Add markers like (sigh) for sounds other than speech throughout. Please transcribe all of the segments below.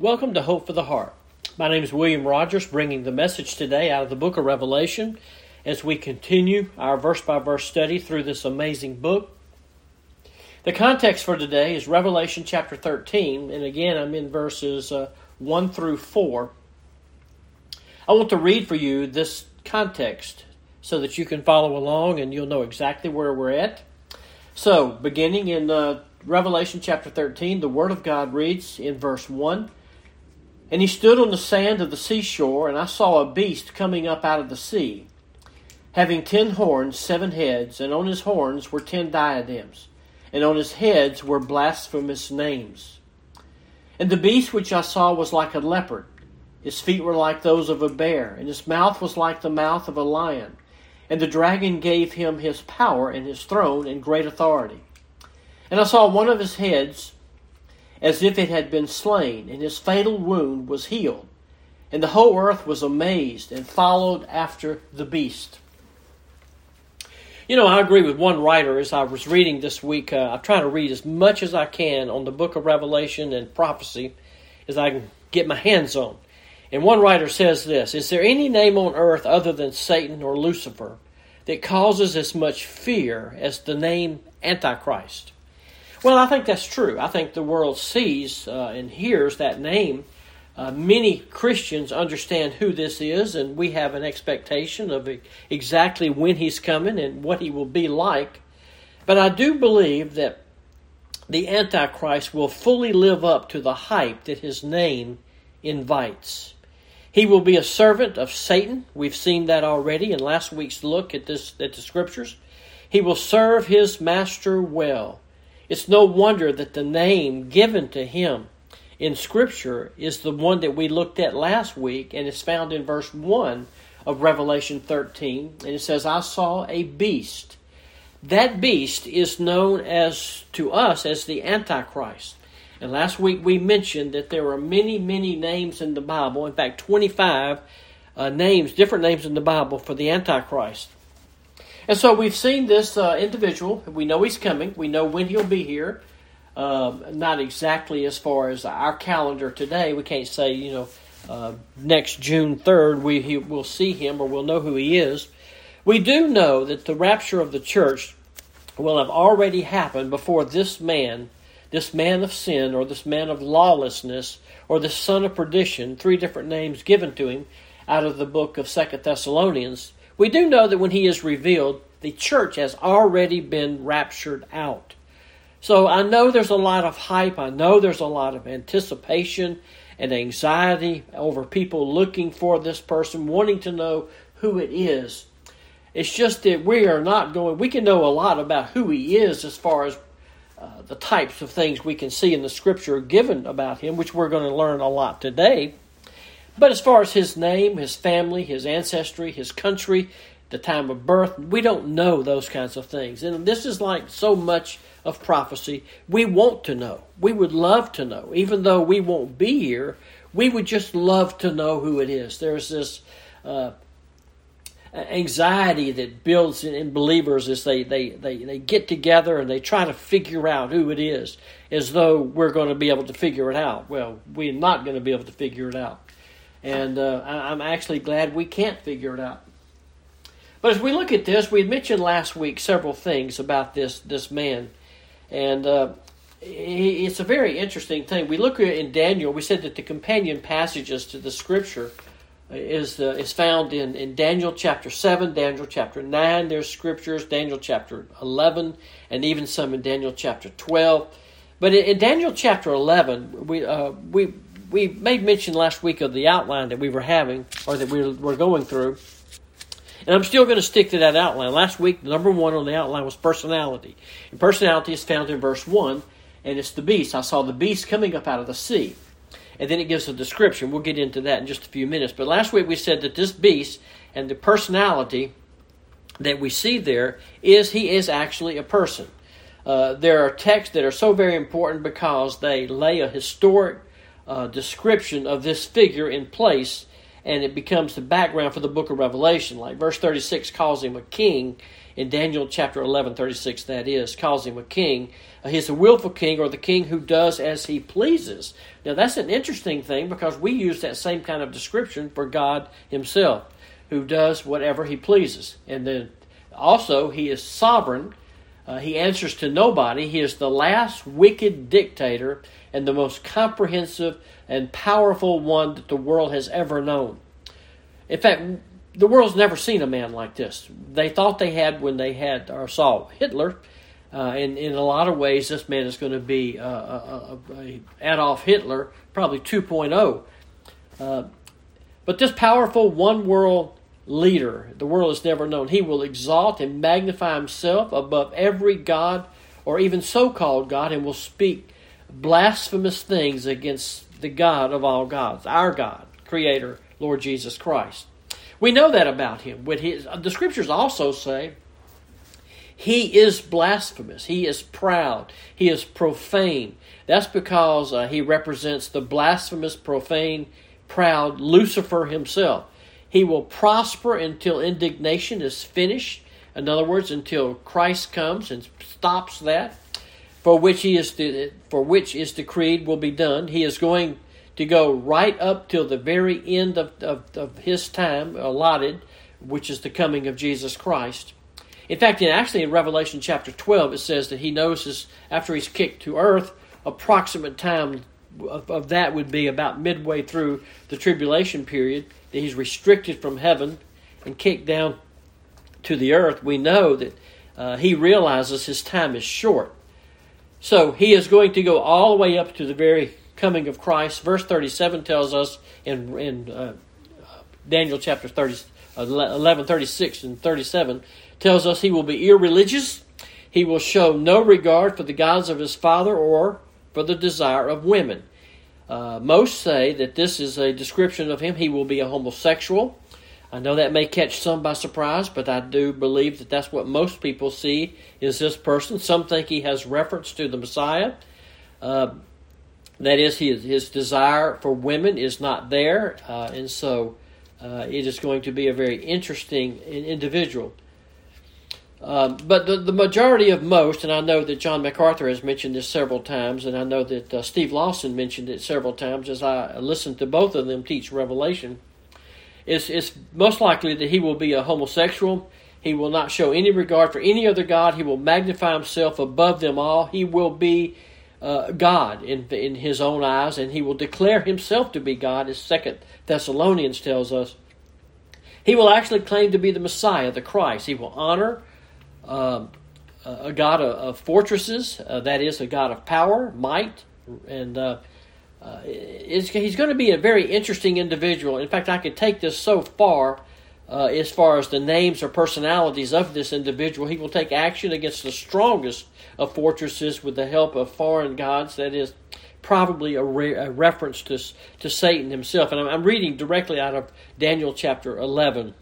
Welcome to Hope for the Heart. My name is William Rogers, bringing the message today out of the book of Revelation as we continue our verse by verse study through this amazing book. The context for today is Revelation chapter 13, and again I'm in verses uh, 1 through 4. I want to read for you this context so that you can follow along and you'll know exactly where we're at. So, beginning in uh, Revelation chapter 13, the Word of God reads in verse 1 and he stood on the sand of the seashore, and I saw a beast coming up out of the sea, having ten horns, seven heads, and on his horns were ten diadems, and on his heads were blasphemous names. And the beast which I saw was like a leopard. His feet were like those of a bear, and his mouth was like the mouth of a lion. And the dragon gave him his power and his throne and great authority. And I saw one of his heads as if it had been slain, and his fatal wound was healed. And the whole earth was amazed and followed after the beast. You know, I agree with one writer as I was reading this week. Uh, I try to read as much as I can on the book of Revelation and prophecy as I can get my hands on. And one writer says this Is there any name on earth other than Satan or Lucifer that causes as much fear as the name Antichrist? Well, I think that's true. I think the world sees uh, and hears that name. Uh, many Christians understand who this is, and we have an expectation of exactly when he's coming and what he will be like. But I do believe that the Antichrist will fully live up to the hype that his name invites. He will be a servant of Satan. We've seen that already in last week's look at this at the scriptures. He will serve his master well. It's no wonder that the name given to him in Scripture is the one that we looked at last week, and it's found in verse 1 of Revelation 13. And it says, I saw a beast. That beast is known as to us as the Antichrist. And last week we mentioned that there are many, many names in the Bible. In fact, 25 uh, names, different names in the Bible for the Antichrist. And so we've seen this uh, individual. We know he's coming. We know when he'll be here. Um, not exactly as far as our calendar today. We can't say, you know, uh, next June 3rd we he, we'll see him or we'll know who he is. We do know that the rapture of the church will have already happened before this man, this man of sin or this man of lawlessness or the son of perdition, three different names given to him out of the book of Second Thessalonians, we do know that when he is revealed, the church has already been raptured out. So I know there's a lot of hype. I know there's a lot of anticipation and anxiety over people looking for this person, wanting to know who it is. It's just that we are not going, we can know a lot about who he is as far as uh, the types of things we can see in the scripture given about him, which we're going to learn a lot today. But as far as his name, his family, his ancestry, his country, the time of birth, we don't know those kinds of things. And this is like so much of prophecy. We want to know. We would love to know. Even though we won't be here, we would just love to know who it is. There's this uh, anxiety that builds in, believers as they, they, they, they get together and they try to figure out who it is, as though we're going to be able to figure it out. Well, we're not going to be able to figure it out. And uh, I'm actually glad we can't figure it out. But as we look at this, we mentioned last week several things about this this man, and uh, it's a very interesting thing. We look in Daniel. We said that the companion passages to the scripture is uh, is found in, in Daniel chapter seven, Daniel chapter nine. There's scriptures Daniel chapter eleven, and even some in Daniel chapter twelve. But in, in Daniel chapter eleven, we uh, we we made mention last week of the outline that we were having or that we were going through. And I'm still going to stick to that outline. Last week, number one on the outline was personality. And personality is found in verse 1, and it's the beast. I saw the beast coming up out of the sea. And then it gives a description. We'll get into that in just a few minutes. But last week we said that this beast and the personality that we see there is he is actually a person. Uh, there are texts that are so very important because they lay a historic uh, description of this figure in place and it becomes the background for the book of Revelation. Like verse 36 calls him a king, in Daniel chapter 11, 36, that is, calls him a king. Uh, he's a willful king or the king who does as he pleases. Now, that's an interesting thing because we use that same kind of description for God himself, who does whatever he pleases. And then also, he is sovereign. Uh, he answers to nobody. He is the last wicked dictator and the most comprehensive and powerful one that the world has ever known. In fact, the world's never seen a man like this. They thought they had when they had or saw Hitler. Uh, and in a lot of ways, this man is going to be uh, a, a, a Adolf Hitler, probably 2.0. Uh, but this powerful one world leader, the world has never known, he will exalt and magnify himself above every God or even so called God and will speak blasphemous things against the God of all gods, our God, Creator, Lord Jesus Christ. We know that about him. When his, the scriptures also say he is blasphemous. He is proud. He is profane. That's because uh, he represents the blasphemous, profane, proud Lucifer himself. He will prosper until indignation is finished. In other words, until Christ comes and stops that, for which he is de- for which is decreed will be done. He is going to go right up till the very end of, of, of his time allotted, which is the coming of Jesus Christ. In fact, in, actually in Revelation chapter 12, it says that he knows his, after he's kicked to earth, approximate time of, of that would be about midway through the tribulation period, that he's restricted from heaven and kicked down to the earth. We know that uh, he realizes his time is short. So he is going to go all the way up to the very coming of Christ. Verse 37 tells us in, in uh, Daniel chapter 30, uh, 11, 36 and 37 tells us he will be irreligious. He will show no regard for the gods of his father or for the desire of women. Uh, most say that this is a description of him. He will be a homosexual. I know that may catch some by surprise, but I do believe that that's what most people see is this person. Some think he has reference to the Messiah. Uh, that is, his, his desire for women is not there, uh, and so uh, it is going to be a very interesting individual. Um, but the, the majority of most, and I know that John MacArthur has mentioned this several times, and I know that uh, Steve Lawson mentioned it several times as I listened to both of them teach Revelation, it's, it's most likely that he will be a homosexual. He will not show any regard for any other God. He will magnify himself above them all. He will be uh, God in in his own eyes, and he will declare himself to be God, as Second Thessalonians tells us. He will actually claim to be the Messiah, the Christ. He will honor uh, a God of, of fortresses, uh, that is, a God of power, might, and uh, uh, he's going to be a very interesting individual. In fact, I could take this so far uh, as far as the names or personalities of this individual. He will take action against the strongest of fortresses with the help of foreign gods. That is probably a, re- a reference to, to Satan himself. And I'm, I'm reading directly out of Daniel chapter 11.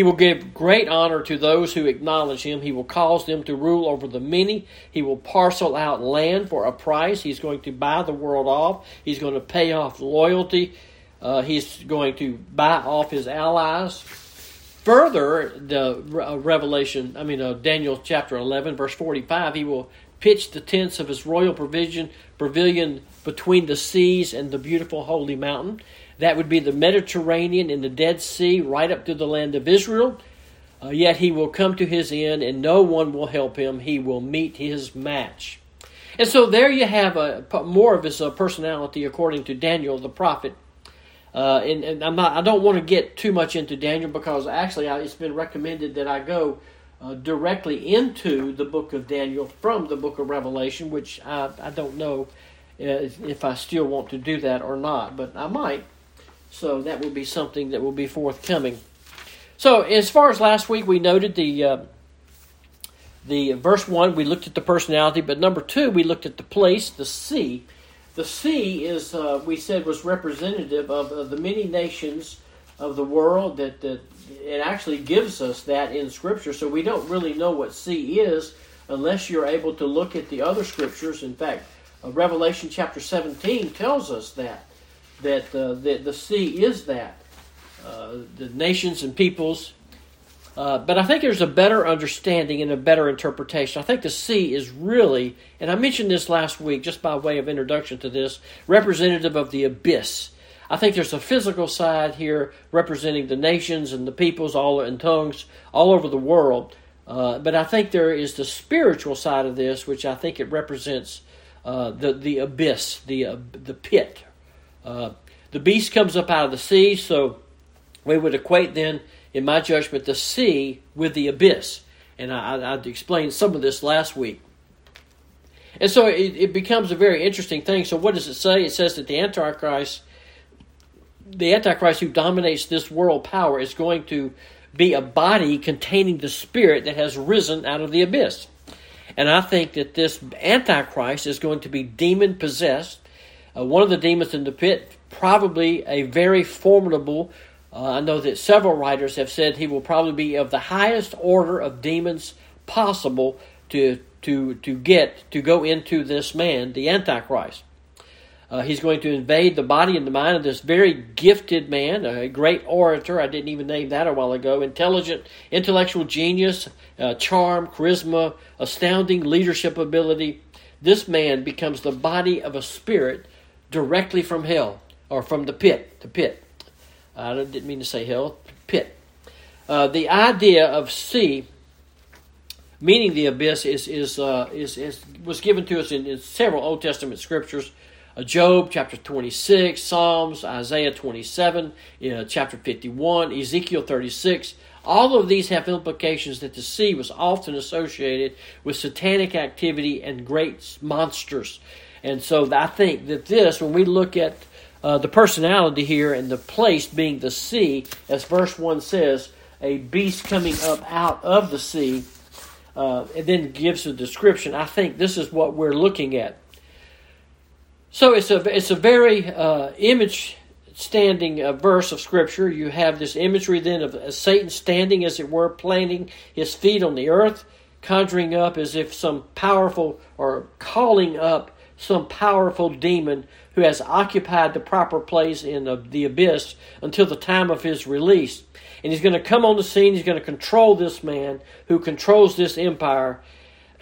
He will give great honor to those who acknowledge him. He will cause them to rule over the many. He will parcel out land for a price. He's going to buy the world off. He's going to pay off loyalty. Uh, he's going to buy off his allies. Further, the uh, Revelation, I mean, uh, Daniel chapter 11, verse 45, he will pitch the tents of his royal provision, pavilion between the seas and the beautiful holy mountain. That would be the Mediterranean and the Dead Sea, right up to the land of Israel. Uh, yet he will come to his end, and no one will help him. He will meet his match. And so there you have a, more of his uh, personality, according to Daniel the prophet. Uh, and, and, I'm not. I don't want to get too much into Daniel because actually I, it's been recommended that I go uh, directly into the book of Daniel from the book of Revelation, which I, I don't know uh, if I still want to do that or not, but I might. So that will be something that will be forthcoming. So as far as last week, we noted the uh, the verse one. We looked at the personality, but number two, we looked at the place, the sea the sea is, uh, we said, was representative of, of, the many nations of the world. That, that it actually gives us that in Scripture. So we don't really know what sea is unless you're able to look at the other Scriptures. In fact, uh, Revelation chapter 17 tells us that that uh, the, the sea is that. uh, the nations and peoples. Uh, but I think there's a better understanding and a better interpretation. I think the sea is really, and I mentioned this last week just by way of introduction to this, representative of the abyss. I think there's a physical side here representing the nations and the peoples all and tongues all over the world. Uh, but I think there is the spiritual side of this, which I think it represents uh, the the abyss, the uh, the pit. Uh, the beast comes up out of the sea, so we would equate then, in my judgment, the sea with the abyss. And I, I, explained some of this last week. And so it, it becomes a very interesting thing. So what does it say? It says that the Antichrist, the Antichrist who dominates this world power, is going to be a body containing the spirit that has risen out of the abyss. And I think that this Antichrist is going to be demon possessed. Uh, one of the demons in the pit, probably a very formidable. Uh, I know that several writers have said he will probably be of the highest order of demons possible to to to get to go into this man, the Antichrist. Uh, he's going to invade the body and the mind of this very gifted man, a great orator. I didn't even name that a while ago. Intelligent, intellectual genius, uh, charm, charisma, astounding leadership ability. This man becomes the body of a spirit directly from hell or from the pit. The pit. I didn't mean to say hell. Pit. Uh, the idea of sea, meaning the abyss, is is, uh, is, is was given to us in, in several Old Testament scriptures. Uh, Job chapter 26, Psalms, Isaiah 27, uh, chapter 51, Ezekiel 36. All of these have implications that the sea was often associated with satanic activity and great monsters. And so I think that this, when we look at uh, the personality here and the place being the sea, as verse 1 says, a beast coming up out of the sea, uh, and then gives a description. I think this is what we're looking at. So it's a it's a very uh, image standing uh, verse of scripture. You have this imagery then of Satan standing, as it were, planting his feet on the earth, conjuring up as if some powerful or calling up some powerful demon who has occupied the proper place in the, the abyss until the time of his release. And he's going to come on the scene. He's going to control this man who controls this empire,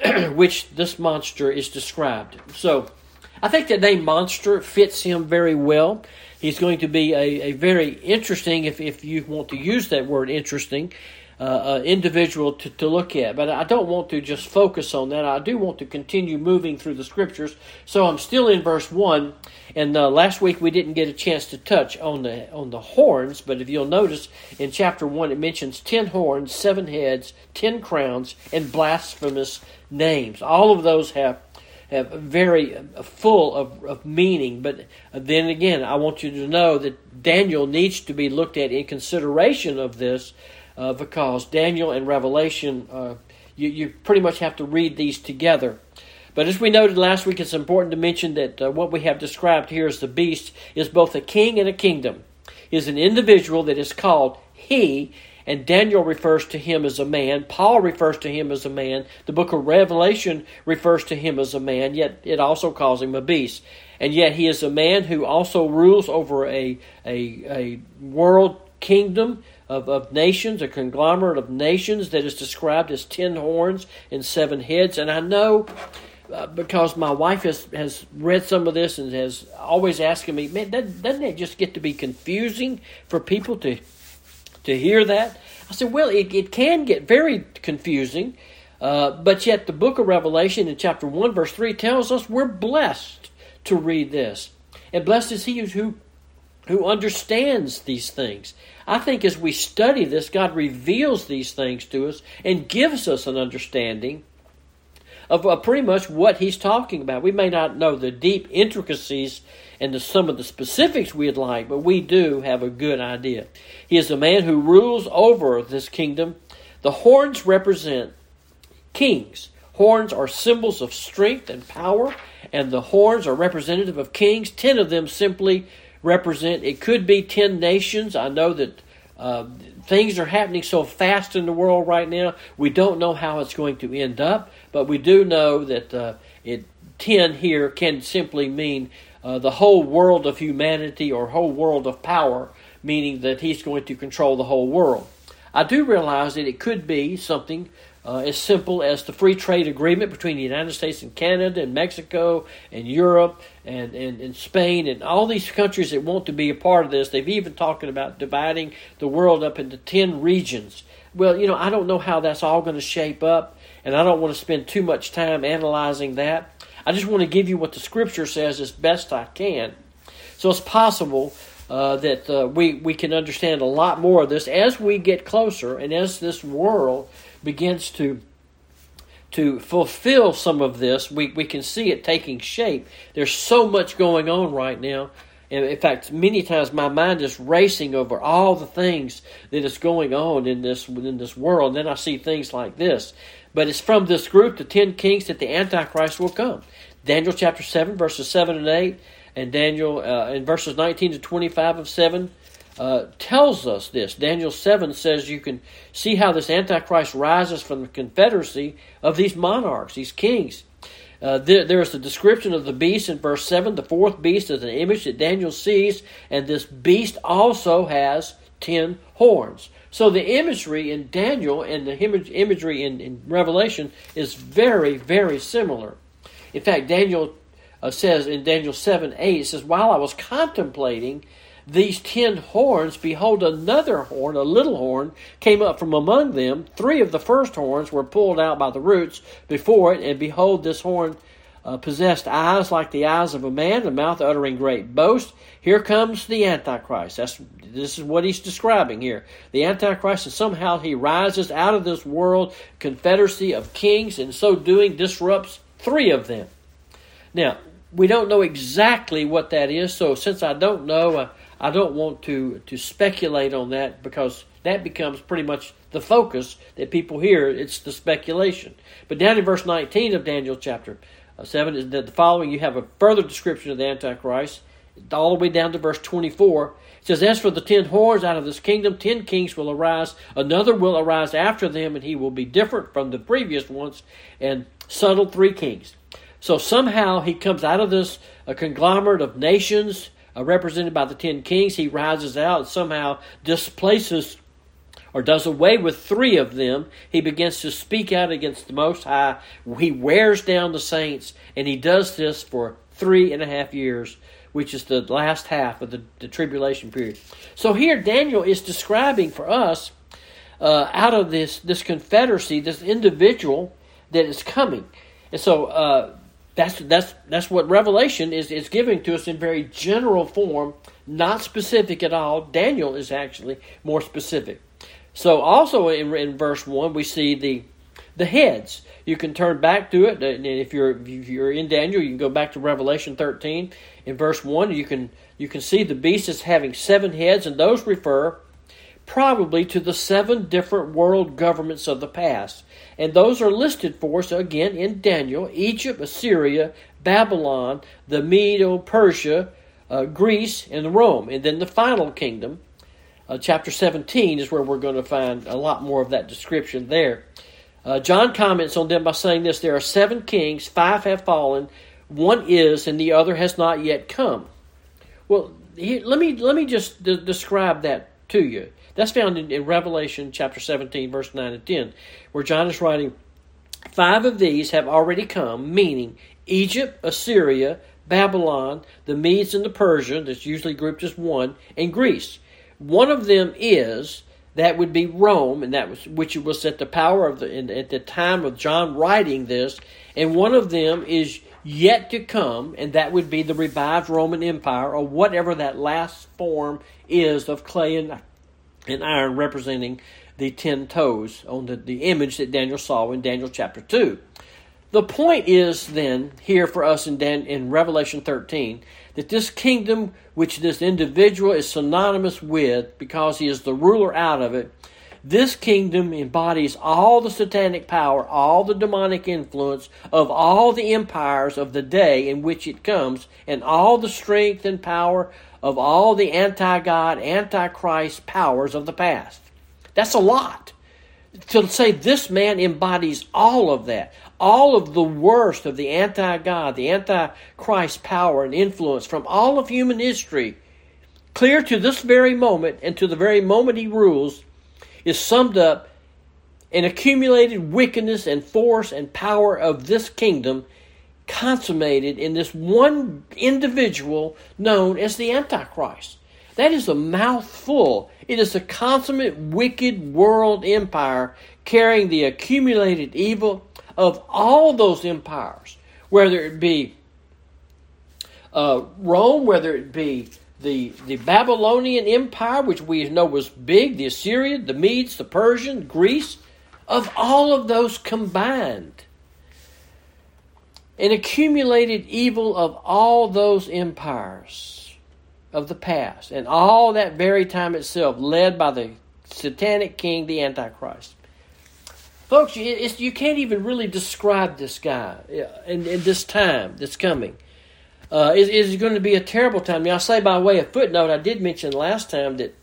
(clears throat) which this monster is described. So I think that name monster fits him very well. He's going to be a, a very interesting, if, if you want to use that word interesting, uh, uh, individual to, to look at. But I don't want to just focus on that. I do want to continue moving through the scriptures. So I'm still in verse 1. And uh, last week we didn't get a chance to touch on the, on the horns. But if you'll notice, in chapter 1 it mentions 10 horns, 7 heads, 10 crowns, and blasphemous names. All of those have have very uh, full of, of meaning. But then again, I want you to know that Daniel needs to be looked at in consideration of this uh, because Daniel and Revelation, uh, you, you pretty much have to read these together. But as we noted last week, it's important to mention that uh, what we have described here as the beast is both a king and a kingdom. Is an individual that is called he and Daniel refers to him as a man. Paul refers to him as a man. The book of Revelation refers to him as a man, yet it also calls him a beast. And yet he is a man who also rules over a, a, a world kingdom of, of nations, a conglomerate of nations that is described as ten horns and seven heads. And I know uh, because my wife has, has read some of this and has always asking me, man, doesn't, it just get to be confusing for people to to hear that? I said, well, it, it can get very confusing, uh, but yet the book of Revelation in chapter 1, verse 3 tells us we're blessed to read this. And blessed is he who, who understands these things. I think as we study this, God reveals these things to us and gives us an understanding of uh, pretty much what he's talking about. We may not know the deep intricacies and the, some of the specifics we'd like, but we do have a good idea. He is a man who rules over this kingdom. The horns represent kings. Horns are symbols of strength and power, and the horns are representative of kings. Ten of them simply represent, it could be ten nations. I know that uh, things are happening so fast in the world right now, we don't know how it's going to end up, but we do know that uh, it 10 here can simply mean uh, the whole world of humanity or whole world of power meaning that he's going to control the whole world. I do realize that it could be something uh, as simple as the free trade agreement between the United States and Canada and Mexico and Europe and, and, and Spain and all these countries that want to be a part of this. They've even talking about dividing the world up into 10 regions. Well, you know, I don't know how that's all going to shape up, and I don't want to spend too much time analyzing that. I just want to give you what the Scripture says as best I can. So it's possible uh, that uh, we, we can understand a lot more of this as we get closer and as this world begins to to fulfill some of this, we, we can see it taking shape. There's so much going on right now. And in fact, many times my mind is racing over all the things that is going on in this in this world. And then I see things like this. But it's from this group, the ten kings, that the Antichrist will come. Daniel chapter seven, verses seven and eight, and Daniel uh, in verses nineteen to twenty-five of seven uh, tells us this. Daniel 7 says you can see how this Antichrist rises from the confederacy of these monarchs, these kings. Uh, there, there's a description of the beast in verse 7. The fourth beast is an image that Daniel sees, and this beast also has ten horns. So the imagery in Daniel and the image, imagery in, in Revelation is very, very similar. In fact, Daniel uh, says in Daniel 7 8, it says, While I was contemplating these ten horns, behold, another horn, a little horn, came up from among them. Three of the first horns were pulled out by the roots before it, and behold, this horn uh, possessed eyes like the eyes of a man, a mouth uttering great boast. Here comes the Antichrist. That's this is what he's describing here. The Antichrist, and somehow he rises out of this world confederacy of kings, and so doing disrupts three of them. Now, we don't know exactly what that is, so since I don't know, uh, I don't want to, to speculate on that because that becomes pretty much the focus that people hear. It's the speculation. But down in verse 19 of Daniel chapter uh, 7 is that the following you have a further description of the Antichrist, all the way down to verse 24. It says, As for the ten horns out of this kingdom, ten kings will arise, another will arise after them, and he will be different from the previous ones, and settle three kings. So somehow he comes out of this a conglomerate of nations uh, represented by the ten kings, he rises out somehow displaces or does away with three of them. He begins to speak out against the Most High. He wears down the saints, and he does this for three and a half years, which is the last half of the, the tribulation period. So here, Daniel is describing for us uh, out of this this confederacy, this individual that is coming. And so uh, that's that's that's what Revelation is is giving to us in very general form, not specific at all. Daniel is actually more specific. So also in, in verse one we see the the heads. You can turn back to it, and if you're if you're in Daniel, you can go back to Revelation 13. In verse one, you can you can see the beast is having seven heads, and those refer probably to the seven different world governments of the past. And those are listed for us again in Daniel Egypt, Assyria, Babylon, the Medo Persia, uh, Greece, and Rome. And then the final kingdom, uh, chapter 17, is where we're going to find a lot more of that description there. Uh, John comments on them by saying this there are seven kings, five have fallen, one is, and the other has not yet come. Well, here, let me let me just de- describe that to you. That's found in, in Revelation chapter 17, verse 9 and 10, where John is writing, Five of these have already come, meaning Egypt, Assyria, Babylon, the Medes and the Persian, that's usually grouped as one, and Greece. One of them is that would be Rome, and that was which was at the power of the in, at the time of John writing this, and one of them is yet to come, and that would be the revived Roman Empire, or whatever that last form is of clay and and iron representing the ten toes on the, the image that Daniel saw in Daniel chapter 2. The point is then here for us in, Dan, in Revelation 13 that this kingdom which this individual is synonymous with because he is the ruler out of it, this kingdom embodies all the satanic power, all the demonic influence of all the empires of the day in which it comes, and all the strength and power of all the anti God, anti Christ powers of the past. That's a lot. To say this man embodies all of that, all of the worst of the anti God, the anti Christ power and influence from all of human history clear to this very moment and to the very moment he rules, is summed up in accumulated wickedness and force and power of this kingdom consummated in this one individual known as the Antichrist. That is a mouthful. It is a consummate wicked world empire carrying the accumulated evil of all those empires, whether it be uh, Rome, whether it be the, the Babylonian Empire, which we know was big, the Assyrian, the Medes, the Persian, Greece, of all of those combined. An accumulated evil of all those empires of the past, and all that very time itself, led by the satanic king, the Antichrist. Folks, you can't even really describe this guy in, in this time that's coming. Uh, is going to be a terrible time. Now, I say by way of footnote, I did mention last time that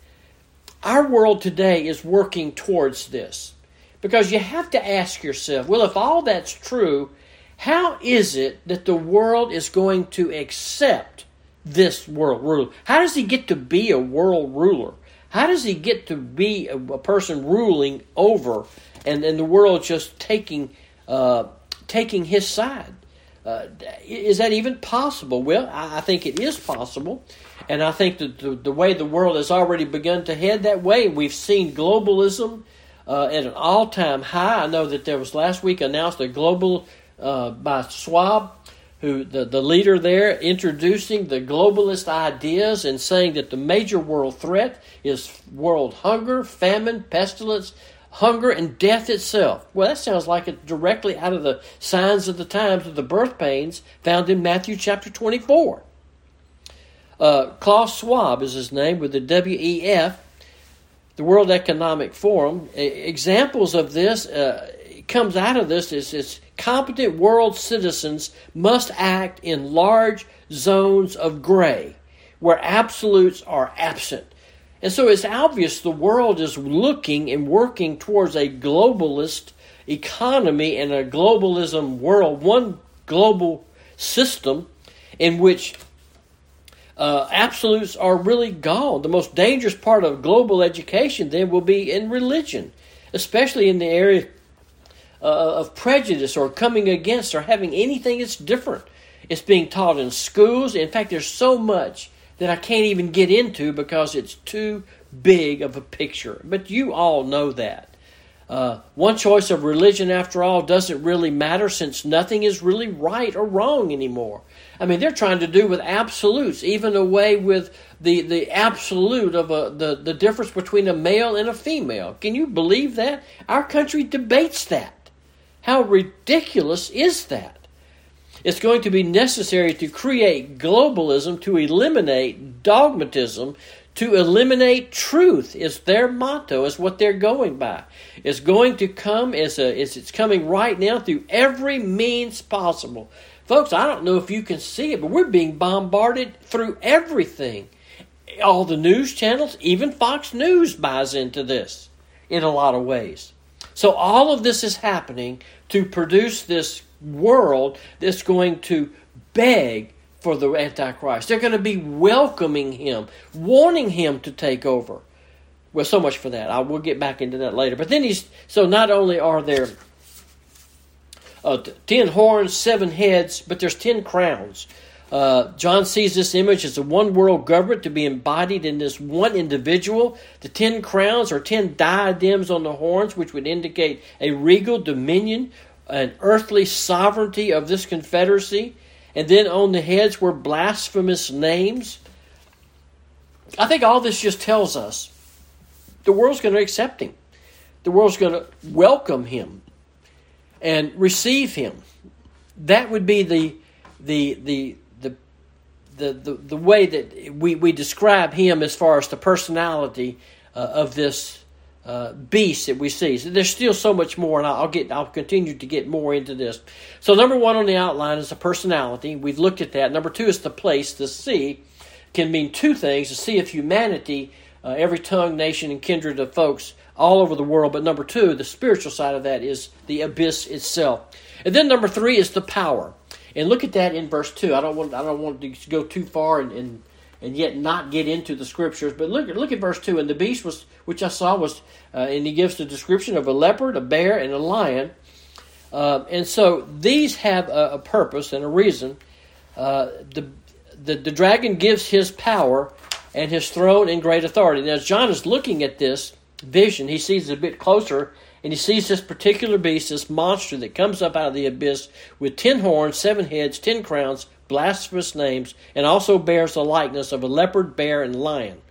our world today is working towards this. Because you have to ask yourself, well, if all that's true, how is it that the world is going to accept this world ruler? How does he get to be a world ruler? How does he get to be a, a person ruling over and, and the world just taking, uh, taking his side? Uh, is that even possible? Well, I, I, think it is possible. And I think that the, the, way the world has already begun to head that way, we've seen globalism uh, at an all time high. I know that there was last week announced a global uh, by Schwab, who the, the leader there, introducing the globalist ideas and saying that the major world threat is world hunger, famine, pestilence, hunger, and death itself. Well, that sounds like it directly out of the signs of the times of the birth pains found in Matthew chapter 24. Uh, Klaus Schwab is his name with the WEF, the World Economic Forum. Examples of this uh, comes out of this is, is competent world citizens must act in large zones of gray where absolutes are absent. And so it's obvious the world is looking and working towards a globalist economy and a globalism world, one global system in which uh, absolutes are really gone. The most dangerous part of global education then will be in religion, especially in the area uh, of prejudice or coming against or having anything that's different. It's being taught in schools. In fact, there's so much that I can't even get into because it's too big of a picture. But you all know that. Uh, one choice of religion, after all, doesn't really matter since nothing is really right or wrong anymore. I mean, they're trying to do with absolutes, even away with the, the absolute of a, the, the difference between a male and a female. Can you believe that? Our country debates that. How ridiculous is that? It's going to be necessary to create globalism to eliminate dogmatism, to eliminate truth is their motto, is what they're going by. It's going to come as a as it's coming right now through every means possible. Folks, I don't know if you can see it, but we're being bombarded through everything. All the news channels, even Fox News buys into this in a lot of ways. So all of this is happening to produce this world that's going to beg for the Antichrist. They're going to be welcoming him, wanting him to take over. Well, so much for that. I will get back into that later. But then he's so not only are there uh, ten horns, seven heads, but there's ten crowns. Uh, John sees this image as a one world government to be embodied in this one individual. The ten crowns or ten diadems on the horns, which would indicate a regal dominion an earthly sovereignty of this confederacy, and then on the heads were blasphemous names. I think all this just tells us the world's going to accept him. The world's going to welcome him and receive him. That would be the the the the the the, way that we, we describe him as far as the personality uh, of this uh, beasts that we see. So there's still so much more, and I'll get I'll continue to get more into this. So number one on the outline is the personality. We've looked at that. Number two is the place. The sea can mean two things: the sea of humanity, uh, every tongue, nation, and kindred of folks all over the world. But number two, the spiritual side of that is the abyss itself. And then number three is the power. And look at that in verse two. I don't want I don't want to go too far and, and and yet not get into the scriptures. But look, look at verse 2. And the beast was, which I saw was, uh, and he gives the description of a leopard, a bear, and a lion. Uh, and so these have a, a purpose and a reason. Uh, the, the, the dragon gives his power and his throne and great authority. Now, as John is looking at this vision, he sees a bit closer and he sees this particular beast, this monster that comes up out of the abyss with ten horns, seven heads, ten crowns, blasphemous names, and also bears the likeness of a leopard, bear, and lion.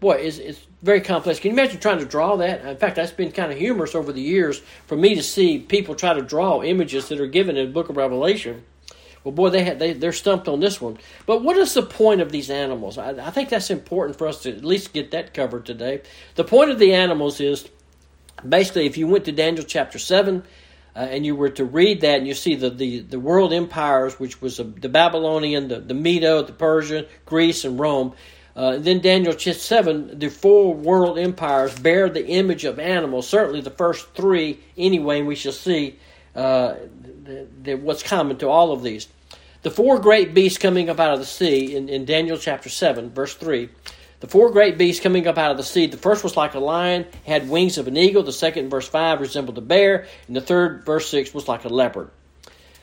Boy, it's, it's very complex. Can you imagine trying to draw that? In fact, that's been kind of humorous over the years for me to see people try to draw images that are given in the book of Revelation. Well, boy, they, had, they they're stumped on this one. But what is the point of these animals? I, I think that's important for us to at least get that covered today. The point of the animals is basically if you went to Daniel chapter seven uh, and you were to read that and you see the, the, the world empires, which was the Babylonian, the, the Medo, the Persian, Greece, and Rome. Uh, then Daniel chapter 7, the four world empires bear the image of animals, certainly the first three anyway, and we shall see uh, the, the, what's common to all of these. The four great beasts coming up out of the sea in, in Daniel chapter 7, verse 3 the four great beasts coming up out of the sea. The first was like a lion, had wings of an eagle. The second, verse 5, resembled a bear. And the third, verse 6, was like a leopard.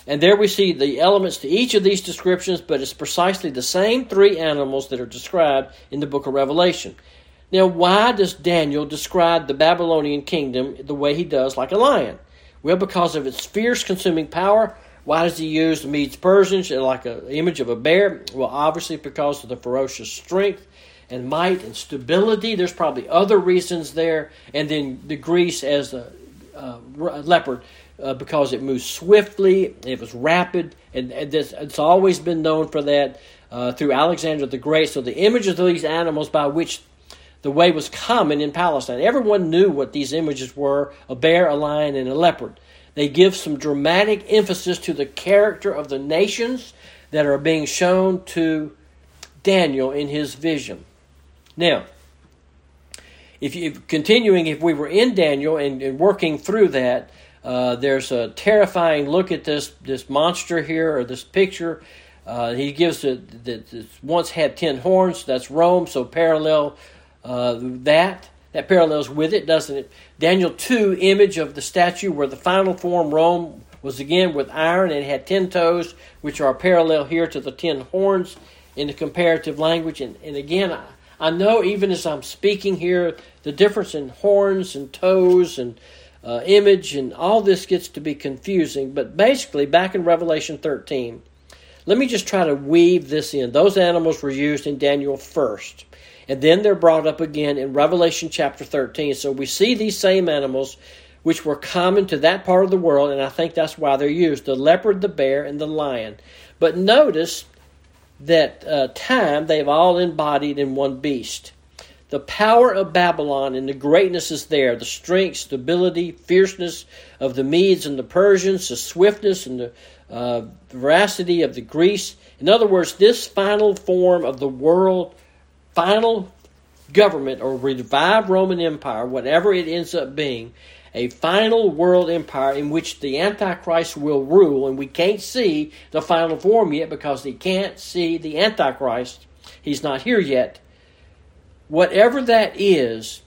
And there we see the elements to each of these descriptions, but it's precisely the same three animals that are described in the book of Revelation. Now, why does Daniel describe the Babylonian kingdom the way he does, like a lion? Well, because of its fierce consuming power. Why does he use the Medes Persians like an image of a bear? Well, obviously because of the ferocious strength and might and stability. There's probably other reasons there. And then the Greece as a, leopard uh, because it moves swiftly, it was rapid, and, and this, it's always been known for that uh, through Alexander the Great. So the images of these animals by which the way was common in Palestine. Everyone knew what these images were a bear, a lion, and a leopard. They give some dramatic emphasis to the character of the nations that are being shown to Daniel in his vision. Now, if you continuing, if we were in Daniel and, and working through that, uh, there's a terrifying look at this this monster here or this picture. Uh, he gives it that once had ten horns. That's Rome, so parallel uh, that that parallels with it, doesn't it? Daniel two image of the statue where the final form Rome was again with iron and had ten toes, which are parallel here to the ten horns in the comparative language. And, and again, I know even as I'm speaking here, the difference in horns and toes and uh, image and all this gets to be confusing. But basically, back in Revelation 13, let me just try to weave this in. Those animals were used in Daniel first, and then they're brought up again in Revelation chapter 13. So we see these same animals which were common to that part of the world, and I think that's why they're used the leopard, the bear, and the lion. But notice that uh, time they've all embodied in one beast. The power of Babylon and the greatness is there, the strength, stability, fierceness of the Medes and the Persians, the swiftness and the uh, veracity of the Greece. In other words, this final form of the world, final government or revived Roman Empire, whatever it ends up being, a final world empire in which the Antichrist will rule, and we can't see the final form yet because he can't see the Antichrist. He's not here yet. Whatever that is,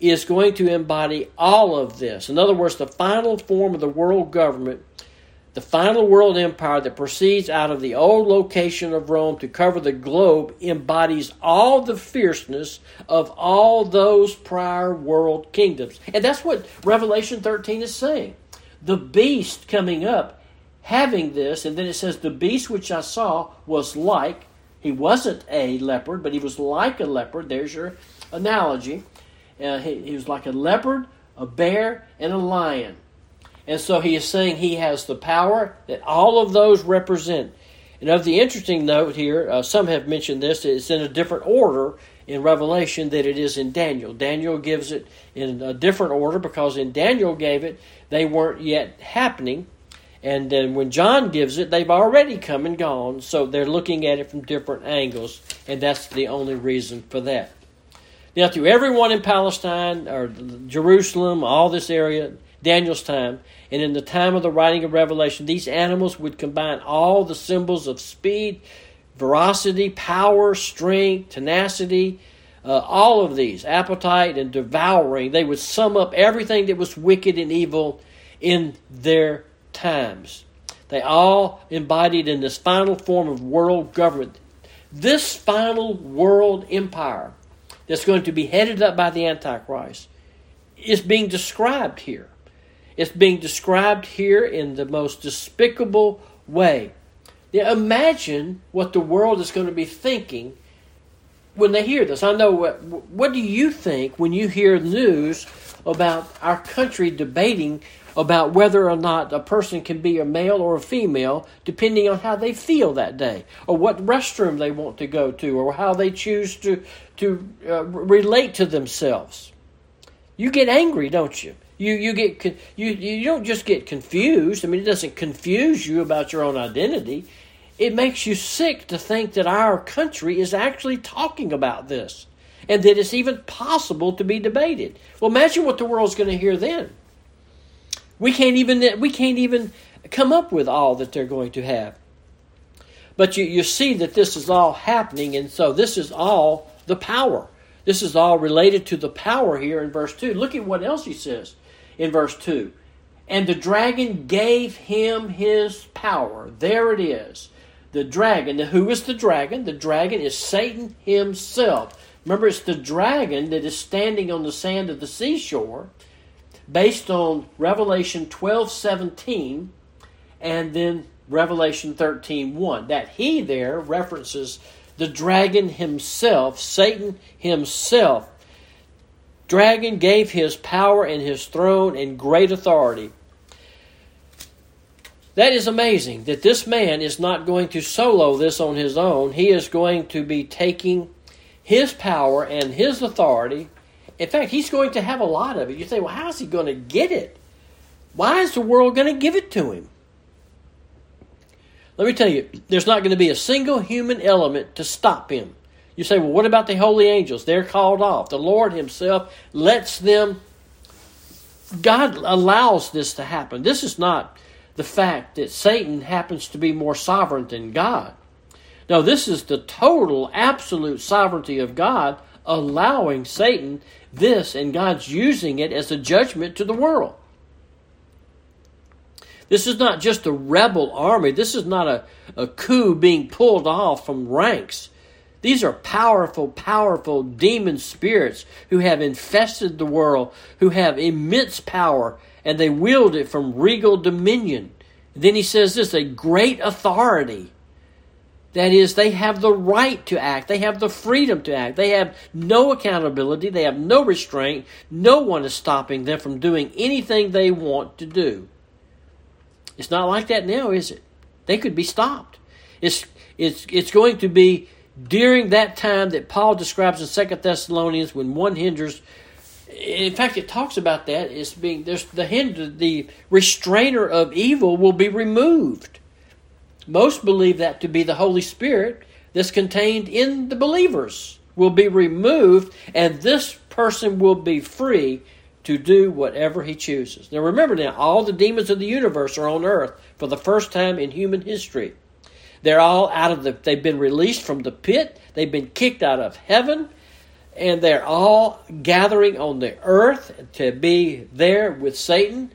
is going to embody all of this. In other words, the final form of the world government the final world empire that proceeds out of the old location of Rome to cover the globe embodies all the fierceness of all those prior world kingdoms. And that's what Revelation 13 is saying. The beast coming up, having this, and then it says, The beast which I saw was like, he wasn't a leopard, but he was like a leopard. There's your analogy. Uh, he, he was like a leopard, a bear, and a lion. And so he is saying he has the power that all of those represent. And of the interesting note here, uh, some have mentioned this, it's in a different order in Revelation that it is in Daniel. Daniel gives it in a different order because in Daniel gave it, they weren't yet happening. And then when John gives it, they've already come and gone. So they're looking at it from different angles. And that's the only reason for that. Now, to everyone in Palestine or Jerusalem, all this area, Daniel's time, and in the time of the writing of Revelation, these animals would combine all the symbols of speed, veracity, power, strength, tenacity, uh, all of these, appetite and devouring, they would sum up everything that was wicked and evil in their times. They all embodied in this final form of world government. This final world empire that's going to be headed up by the Antichrist is being described here. It's being described here in the most despicable way. Now imagine what the world is going to be thinking when they hear this. I know what, what do you think when you hear news about our country debating about whether or not a person can be a male or a female depending on how they feel that day or what restroom they want to go to or how they choose to to uh, relate to themselves you get angry don't you you you get you you don't just get confused i mean it doesn't confuse you about your own identity it makes you sick to think that our country is actually talking about this and that it's even possible to be debated well imagine what the world's going to hear then we can't even we can't even come up with all that they're going to have. But you, you see that this is all happening, and so this is all the power. This is all related to the power here in verse 2. Look at what else he says in verse 2. And the dragon gave him his power. There it is. The dragon. Now, who is the dragon? The dragon is Satan himself. Remember, it's the dragon that is standing on the sand of the seashore based on Revelation 12 17 and then Revelation 13 1. That he there references the dragon himself, Satan himself. Dragon gave his power and his throne and great authority. That is amazing that this man is not going to solo this on his own. He is going to be taking his power and his authority in fact, he's going to have a lot of it. You say, well, how is he going to get it? Why is the world going to give it to him? Let me tell you, there's not going to be a single human element to stop him. You say, well, what about the holy angels? They're called off. The Lord Himself lets them. God allows this to happen. This is not the fact that Satan happens to be more sovereign than God. No, this is the total, absolute sovereignty of God allowing Satan this and God's using it as a judgment to the world. This is not just a rebel army. This is not a, a coup being pulled off from ranks. These are powerful, powerful demon spirits who have infested the world, who have immense power, and they wield it from regal dominion. then he says this a great authority. That is, they have the right to act. They have the freedom to act. They have no accountability. They have no restraint. No one is stopping them from doing anything they want to do. It's not like that now, is it? They could be stopped. It's, it's, it's going to be during that time that Paul describes in Second Thessalonians when one hinders. In fact, it talks about that. It's being there's the hinder, the restrainer of evil will be removed. Most believe that to be the Holy Spirit that's contained in the believers will be removed, and this person will be free to do whatever he chooses. Now remember now, all the demons of the universe are on earth for the first time in human history. They're all out of the they've been released from the pit, they've been kicked out of heaven, and they're all gathering on the earth to be there with Satan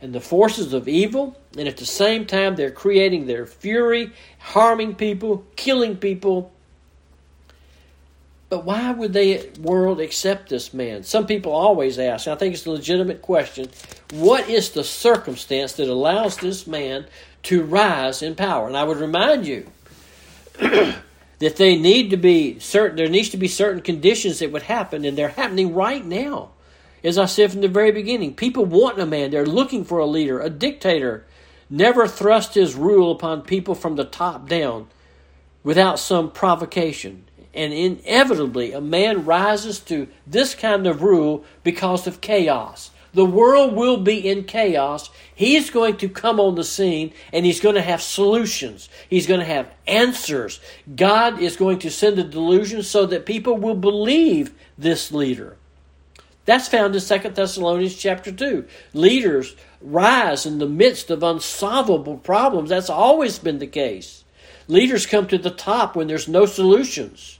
and the forces of evil, and at the same time, they're creating their fury, harming people, killing people. But why would the world accept this man? Some people always ask, I think it's a legitimate question what is the circumstance that allows this man to rise in power? And I would remind you (clears throat) that they need to be certain there needs to be certain conditions that would happen, and they're happening right now. As I said from the very beginning, people want a man. They're looking for a leader, a dictator. Never thrust his rule upon people from the top down without some provocation. And inevitably, a man rises to this kind of rule because of chaos. The world will be in chaos. He's going to come on the scene and he's going to have solutions. He's going to have answers. God is going to send a delusion so that people will believe this leader. That's found in 2 Thessalonians chapter 2. Leaders rise in the midst of unsolvable problems. That's always been the case. Leaders come to the top when there's no solutions.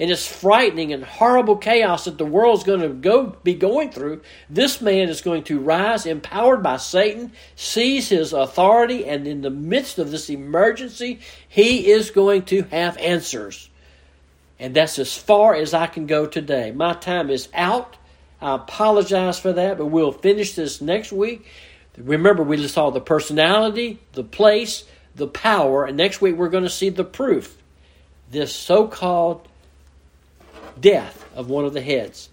And it's frightening and horrible chaos that the world's going to go be going through. This man is going to rise, empowered by Satan, seize his authority, and in the midst of this emergency, he is going to have answers. And that's as far as I can go today. My time is out. I apologize for that, but we'll finish this next week. Remember, we saw the personality, the place, the power, and next week we're going to see the proof. This so called death of one of the heads.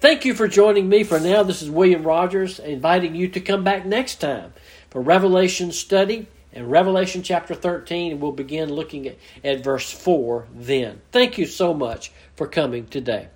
Thank you for joining me for now. This is William Rogers inviting you to come back next time for Revelation study and Revelation chapter 13, and we'll begin looking at, at verse 4 then. Thank you so much for coming today.